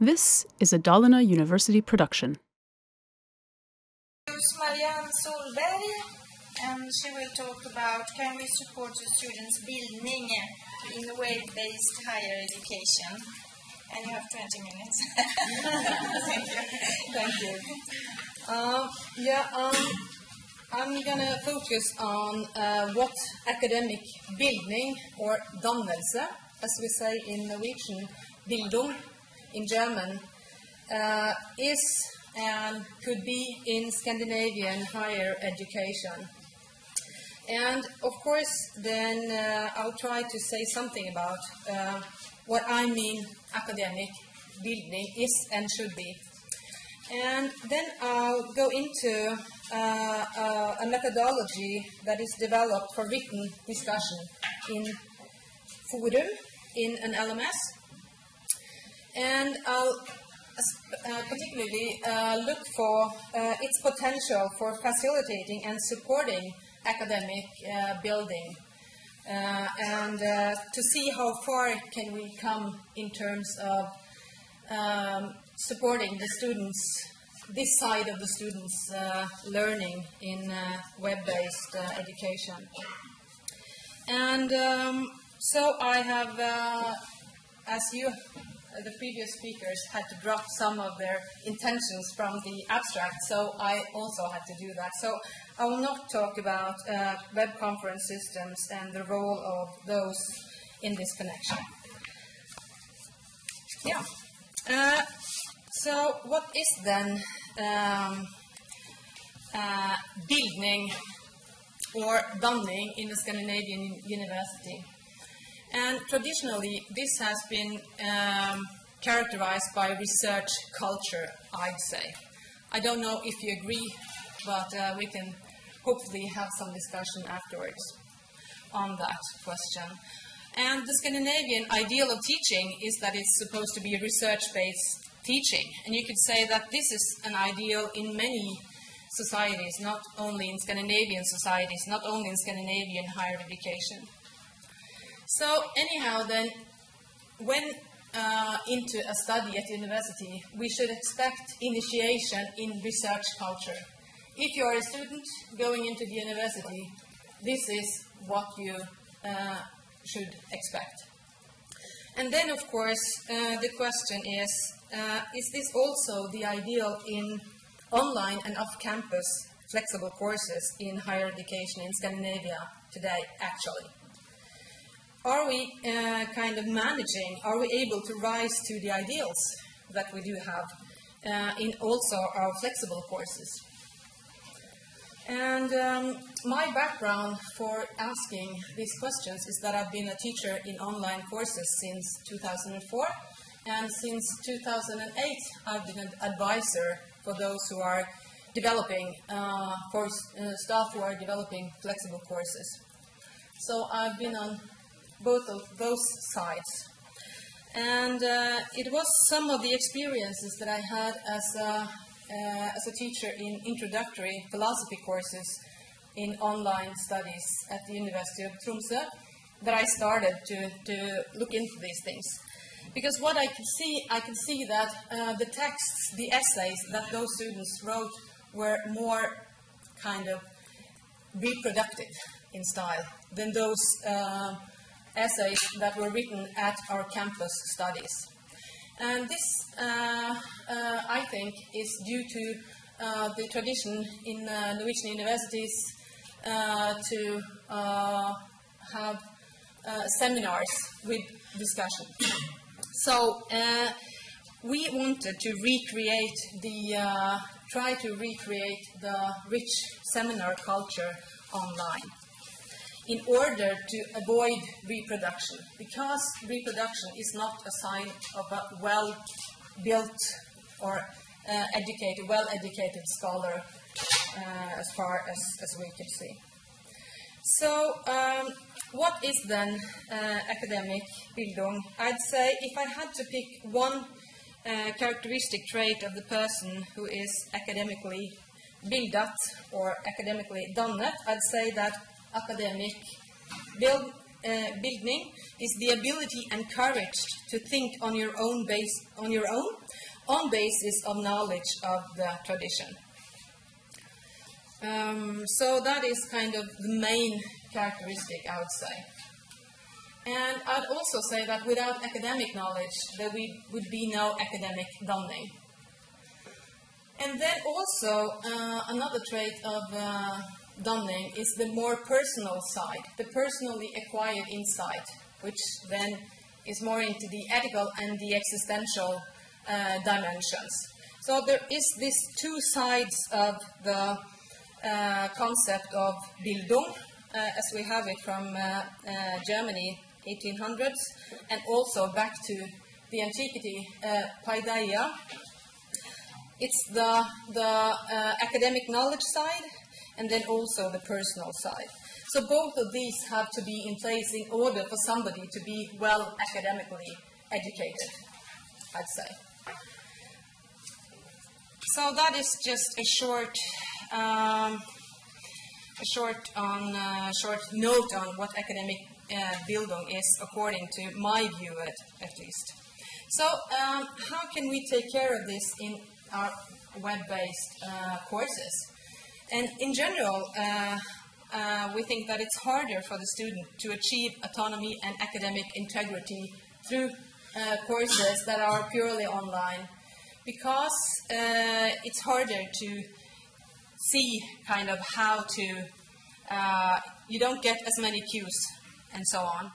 This is a Dalarna University production. It's Marianne Solberg, and she will talk about can we support the students' bildning in web-based higher education. And you have 20 minutes. Thank you. Thank you. Um, yeah, um, I'm gonna focus on uh, what academic bildning or dannelse, as we say in Norwegian, Bildung in German, uh, is and could be in Scandinavian higher education. And of course, then uh, I'll try to say something about uh, what I mean academic bildning is and should be. And then I'll go into uh, uh, a methodology that is developed for written discussion in Forum, in an LMS. And I'll uh, particularly uh, look for uh, its potential for facilitating and supporting academic uh, bildning. Uh, and uh, to see how far can we come in terms of um, supporting the students, this side of the students' learning in web-based education. And um, so I have, as you the previous speakers had to drop some of their intentions from the abstract, so I also had to do that. So I will not talk about uh, web conference systems and the role of those in this connection. Yeah. Uh, so what is then um, uh, bildning or danning in a Scandinavian university? And traditionally, this has been um, characterized by research culture, I'd say. I don't know if you agree, but uh, we can hopefully have some discussion afterwards on that question. And the Scandinavian ideal of teaching is that it's supposed to be research-based teaching. And you could say that this is an ideal in many societies, not only in Scandinavian societies, not only in Scandinavian higher education. So anyhow, then, when uh, into a study at university, we should expect initiation in research culture. If you are a student going into the university, this is what you uh, should expect. And then, of course, uh, the question is, uh, is this also the ideal in online and off-campus flexible courses in higher education in Scandinavia today, actually? Are we uh, kind of managing, are we able to rise to the ideals that we do have uh, in also our flexible courses? And um, my background for asking these questions is that I've been a teacher in online courses since 2004, and since 2008 I've been an advisor for those who are developing, uh, for uh, staff who are developing flexible courses. So I've been on both of those sides. And uh, it was some of the experiences that I had as a, uh, as a teacher in introductory philosophy courses in online studies at the University of Tromsø that I started to, to look into these things. Because what I could see, I could see that uh, the texts, the essays that those students wrote were more kind of reproductive in style than those uh, essays that were written at our campus studies. And this, uh, uh, I think, is due to uh, the tradition in uh, Norwegian universities uh, to uh, have seminars with discussion. So we wanted to recreate the, try to recreate the rich seminar culture online in order to avoid reproduction, because reproduction is not a sign of a well-built or uh, educated, well-educated scholar, uh, as far as, as we can see. So, um, what is then uh, academic Bildung? I'd say if I had to pick one uh, characteristic trait of the person who is academically bildat or academically dannet, I'd say that academic build, uh, bildning is the ability and courage to think on your own base, on your own, on basis of knowledge of the tradition. Um, so that is kind of the main characteristic, I would say. And I'd also say that without academic knowledge, there would be no academic learning. And then also, uh, another trait of uh, Danning is the more personal side, the personally acquired insight, which then is more into the ethical and the existential uh, dimensions. So there is these two sides of the uh, concept of Bildung, uh, as we have it from uh, uh, Germany, 1800s, and also back to the antiquity, uh, paideia. It's the, the academic knowledge side and then also the personal side. So both of these have to be in place in order for somebody to be well academically educated, I'd say. So that is just a short, um, a short on uh, short note on what academic uh, is, according to my view, at, at least. So um, how can we take care of this in our web-based uh, courses? And in general, uh, uh, we think that it's harder for the student to achieve autonomy and academic integrity through uh, courses that are purely online because uh, it's harder to see kind of how to, uh, you don't get as many cues and so on.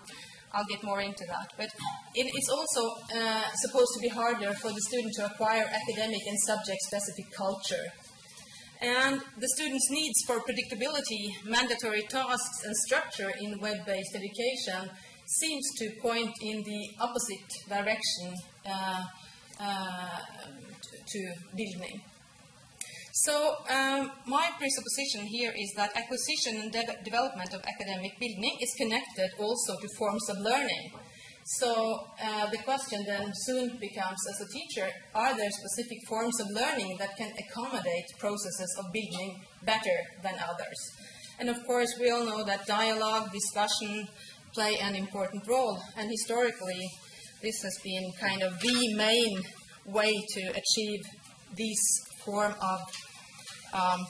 I'll get more into that. But it, it's also uh, supposed to be harder for the student to acquire academic and subject-specific culture and the students' needs for predictability, mandatory tasks, and structure in web-based education seems to point in the opposite direction uh, uh, to bildning. So um, my presupposition here is that acquisition and de development of academic bildning is connected also to forms of learning. So uh, the question then soon becomes, as a teacher, are there specific forms of learning that can accommodate processes of bildning better than others? And of course, we all know that dialogue, discussion play an important role. And historically, this has been kind of the main way to achieve these form of um,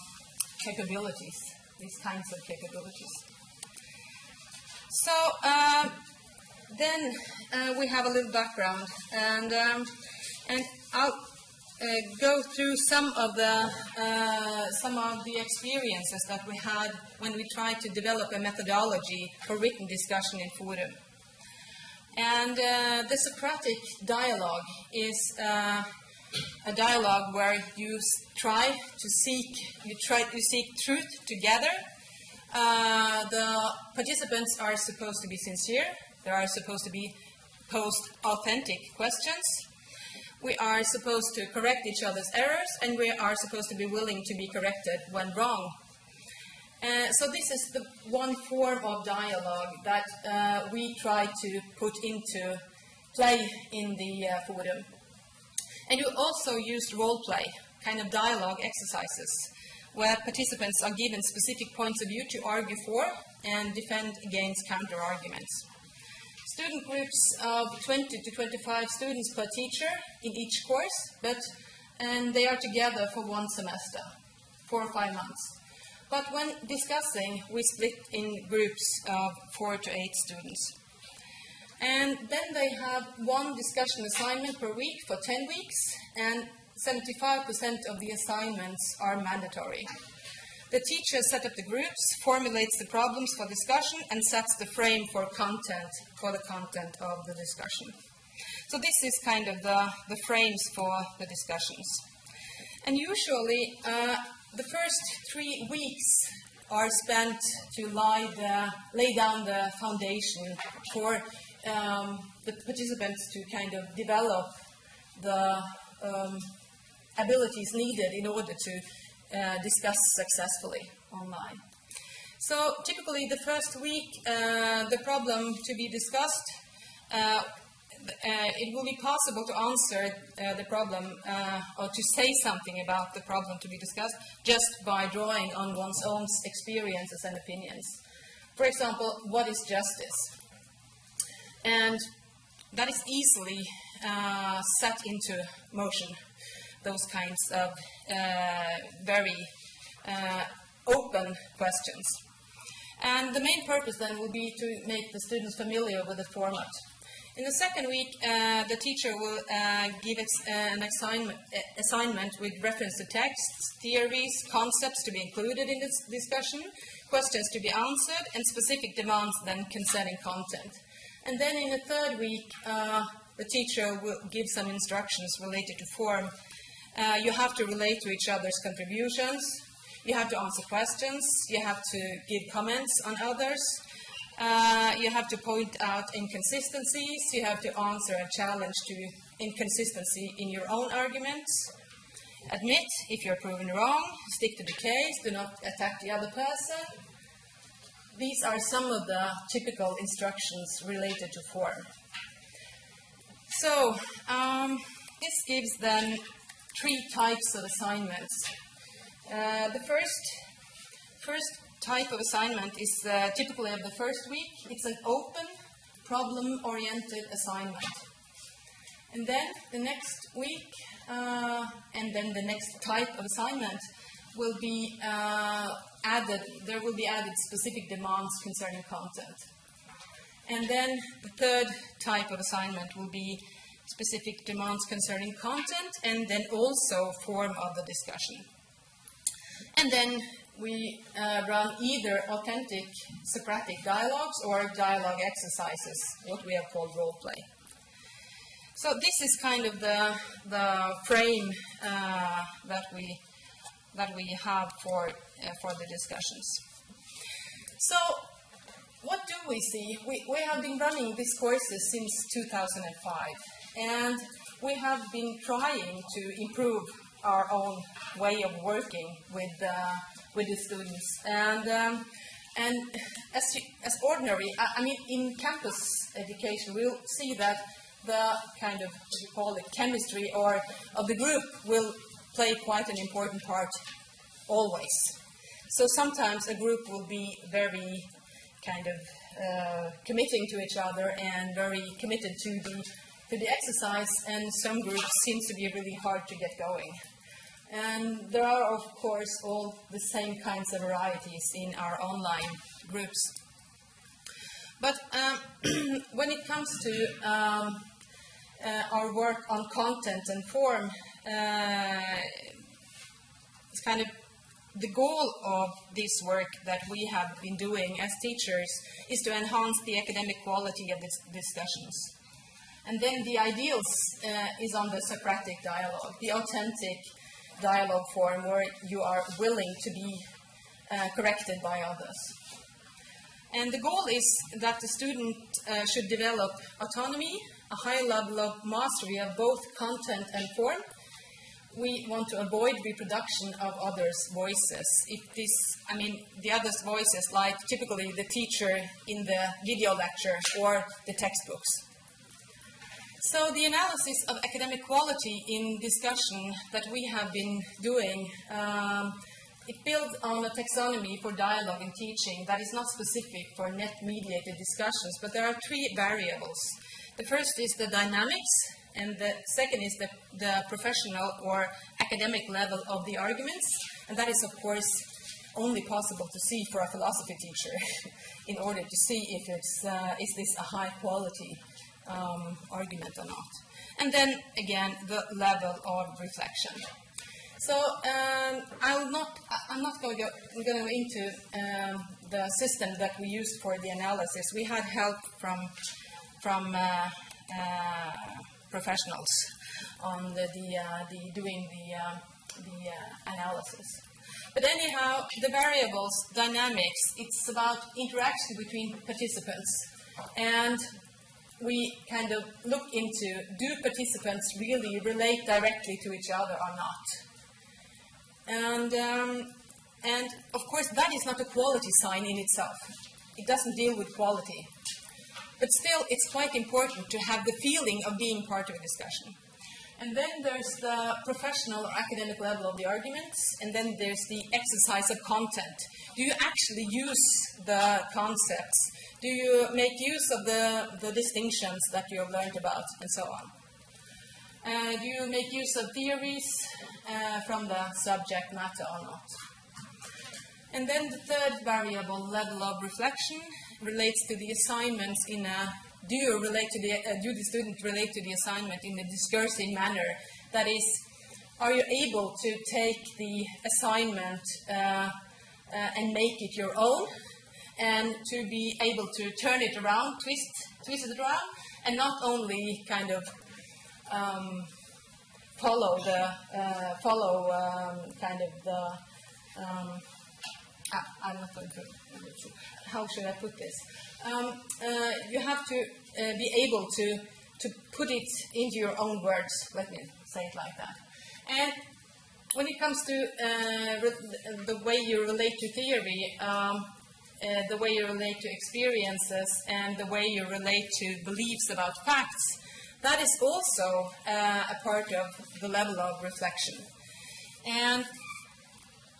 capabilities, these kinds of capabilities. So. Uh, then uh, we have a little background, and um, and I'll uh, go through some of the uh, some of the experiences that we had when we tried to develop a methodology for written discussion in Forum. And uh, the Socratic dialogue is uh, a dialogue where you try to seek you try to seek truth together. Uh, the participants are supposed to be sincere there are supposed to be posed authentic questions. We are supposed to correct each other's errors, and we are supposed to be willing to be corrected when wrong. Uh, so this is the one form of dialogue that uh, we try to put into play in the uh, forum. And you also used role play, kind of dialogue exercises, where participants are given specific points of view to argue for and defend against counter arguments. Student groups of 20 to 25 students per teacher in each course, but and they are together for one semester, four or five months. But when discussing, we split in groups of four to eight students. And then they have one discussion assignment per week for 10 weeks, and 75% of the assignments are mandatory. The teacher sets up the groups, formulates the problems for discussion, and sets the frame for content, for the content of the discussion. So this is kind of the, the frames for the discussions. And usually, uh, the first three weeks are spent to the, lay down the foundation for um, the participants to kind of develop the um, abilities needed in order to uh, discuss successfully online. So typically the first week, uh, the problem to be discussed, uh, it will be possible to answer the problem or to say something about the problem to be discussed just by drawing on one's own experiences and opinions. For example, what is justice? And that is easily uh, set into motion, those kinds of uh, very uh, open questions. And the main purpose then will be to make the students familiar with the format. In the second week, uh, the teacher will uh, give uh, an assignment, assignment, with reference to texts, theories, concepts to be included in this discussion, questions to be answered, and specific demands then concerning content. And then in the third week, uh, the teacher will give some instructions related to form. Uh, you have to relate to each other's contributions, you have to answer questions, you have to give comments on others, uh, you have to point out inconsistencies, you have to answer a challenge to inconsistency in your own arguments. Admit if you're proven wrong, stick to the case, do not attack the other person. These are some of the typical instructions related to form. So, um, this gives then three types of assignments. Uh, the first, first type of assignment is uh, typically of the first week. It's an open, problem-oriented assignment. And then the next week, uh, and then the next type of assignment will be uh, added, there will be added specific demands concerning content. And then the third type of assignment will be specific demands concerning content and then also form of the discussion. And then we uh, run either authentic Socratic dialogues or dialogue exercises, what we have called role play. So this is kind of the, the frame uh, that we that we have for uh, for the discussions. So what do we see? We, we have been running these courses since 2005, and we have been trying to improve our own way of working with uh, with the students. And um, and as as ordinary, I, I, mean, in campus education, we'll see that the kind of what you call it chemistry or of the group will play quite an important part always. So sometimes a group will be very kind of uh, committing to each other and very committed to the to the exercise, and some groups seem to be really hard to get going. And there are, of course, all the same kinds of varieties in our online groups. But um, when it comes to um, uh, our work on content and form, uh, it's kind of the goal of this work that we have been doing as teachers is to enhance the academic quality of these discussions. And then the ideals uh, is on the Socratic dialogue, the authentic dialogue form where you are willing to be uh, corrected by others. And the goal is that the student uh, should develop autonomy, a high level of mastery of both content and form. We want to avoid reproduction of others' voices. If this, I mean, the others' voices, like typically the teacher in the video lecture or the textbooks. So the analysis of academic quality in discussion that we have been doing, um, it builds on a taxonomy for dialogue and teaching that is not specific for net-mediated discussions, but there are three variables. The first is the dynamics, and the second is the, the professional or academic level of the arguments, and that is, of course, only possible to see for a philosophy teacher in order to see if it's, uh, is this a high quality um, argument or not. And then again, the level of reflection. So um, I'll not, I'm not going to go into um, the system that we used for the analysis. We had help from from uh, uh, professionals on the, the, uh, the doing the uh, the uh, analysis. But anyhow, the variables, dynamics, it's about interaction between participants. And we kind of look into do participants really relate directly to each other or not? And, um, and of course, that is not a quality sign in itself. It doesn't deal with quality. But still, it's quite important to have the feeling of being part of a discussion. And then there's the professional or academic level of the arguments, and then there's the exercise of content. Do you actually use the concepts? Do you make use of the, the distinctions that you have learned about, and so on? Uh, do you make use of theories uh, from the subject matter or not? And then the third variable, level of reflection, relates to the assignments in a do you relate to the uh, do the student relate to the assignment in a discursive manner? That is, are you able to take the assignment uh, uh, and make it your own, and to be able to turn it around, twist twist it around, and not only kind of um, follow the uh, follow um, kind of the um, I'm not going to how should I put this? Um, uh, you have to uh, be able to to put it into your own words. Let me say it like that. And when it comes to uh, the way you relate to theory, um, uh, the way you relate to experiences, and the way you relate to beliefs about facts, that is also uh, a part of the level of reflection. And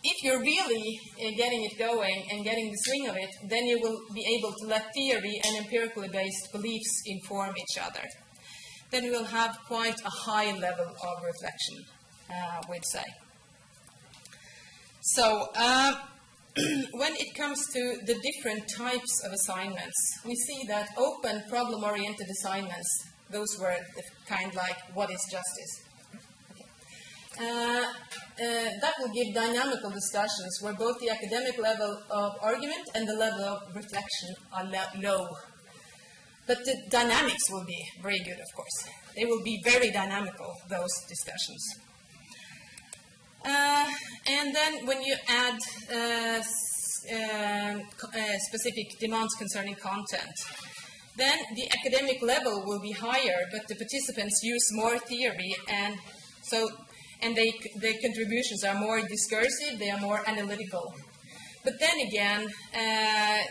if you're really uh, getting it going and getting the swing of it, then you will be able to let theory and empirically based beliefs inform each other. Then you will have quite a high level of reflection, uh, we'd say. So, uh, when it comes to the different types of assignments, we see that open problem oriented assignments those were the kind like, what is justice? Uh, uh, that will give dynamical discussions where both the academic level of argument and the level of reflection are low. But the dynamics will be very good, of course. They will be very dynamical, those discussions. Uh, and then when you add uh, uh, specific demands concerning content, then the academic level will be higher, but the participants use more theory, and so and they, their contributions are more discursive, they are more analytical. But then again, uh,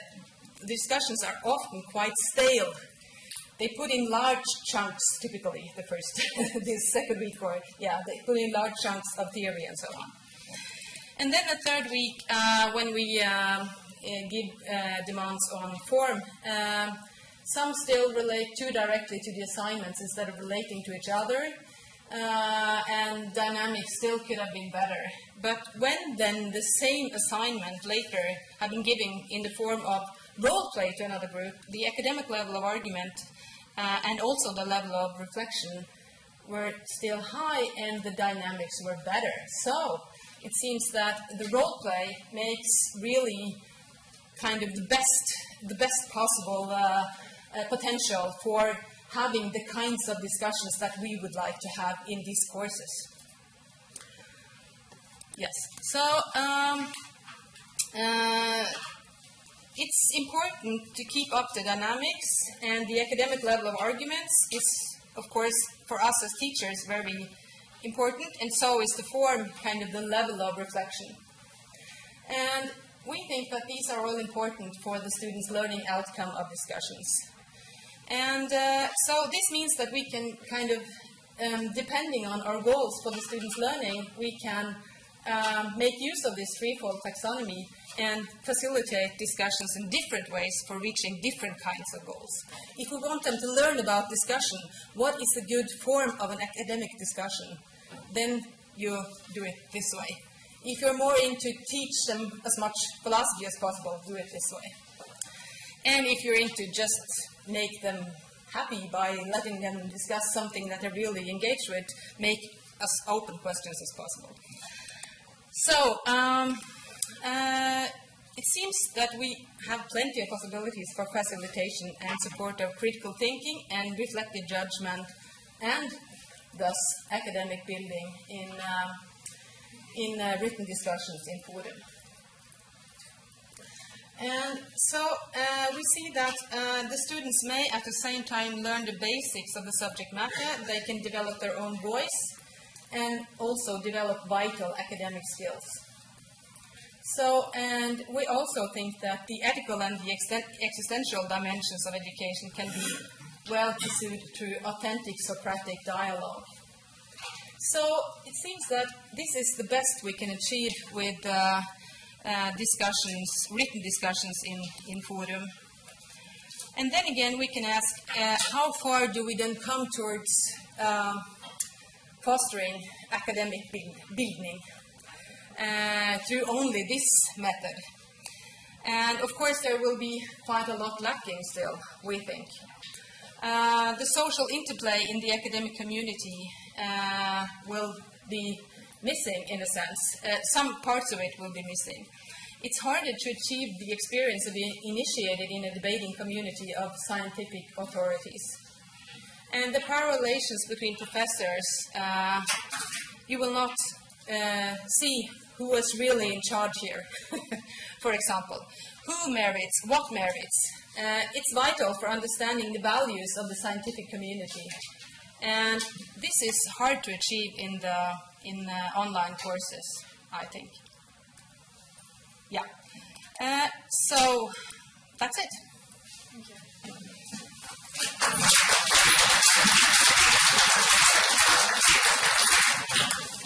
discussions are often quite stale. They put in large chunks, typically the first, this second week, or yeah, they put in large chunks of theory and so on. And then the third week, uh, when we uh, give uh, demands on form, um, some still relate too directly to the assignments instead of relating to each other, uh, and dynamics still could have been better. But when then the same assignment later had been given in the form of role play to another group, the academic level of argument uh, and also the level of reflection were still high and the dynamics were better. So it seems that the role play makes really kind of the best, the best possible uh, uh, potential for having the kinds of discussions that we would like to have in these courses. Yes, so um, uh, it's important to keep up the dynamics, and the academic level of arguments is, of course, for us as teachers, very important, and so is the form, kind of the level of reflection. And we think that these are all important for the students' learning outcome of discussions. And uh, so this means that we can kind of, um, depending on our goals for the students' learning, we can um, make use of this threefold taxonomy and facilitate discussions in different ways for reaching different kinds of goals. If we want them to learn about discussion, what is a good form of an academic discussion, then you do it this way. If you're more into teach them as much philosophy as possible, do it this way. And if you're into just make them happy by letting them discuss something that they're really engaged with, make as open questions as possible. So, um, it seems that we have plenty of possibilities for facilitation and support of critical thinking and reflective judgment, and thus academic bildning in, uh, in uh, written discussions in Forum. And so uh, we see that uh, the students may at the same time learn the basics of the subject matter, they can develop their own voice, and also develop vital academic skills. So, and we also think that the ethical and the existential dimensions of education can be well pursued through authentic Socratic dialogue. So it seems that this is the best we can achieve with uh, uh, discussions, written discussions in, in Forum. And then again, we can ask uh, how far do we then come towards uh, fostering academic bildning through only this method? And of course, there will be quite a lot lacking still, we think. Uh, the social interplay in the academic community uh, will be missing in a sense. Uh, some parts of it will be missing. It's harder to achieve the experience of being initiated in a debating community of scientific authorities. And the power relations between professors, uh, you will not uh, see who was really in charge here, for example. Who merits, what merits. Uh, it's vital for understanding the values of the scientific community and this is hard to achieve in the in uh, online courses, I think. Yeah. Uh, so that's it. Thank you.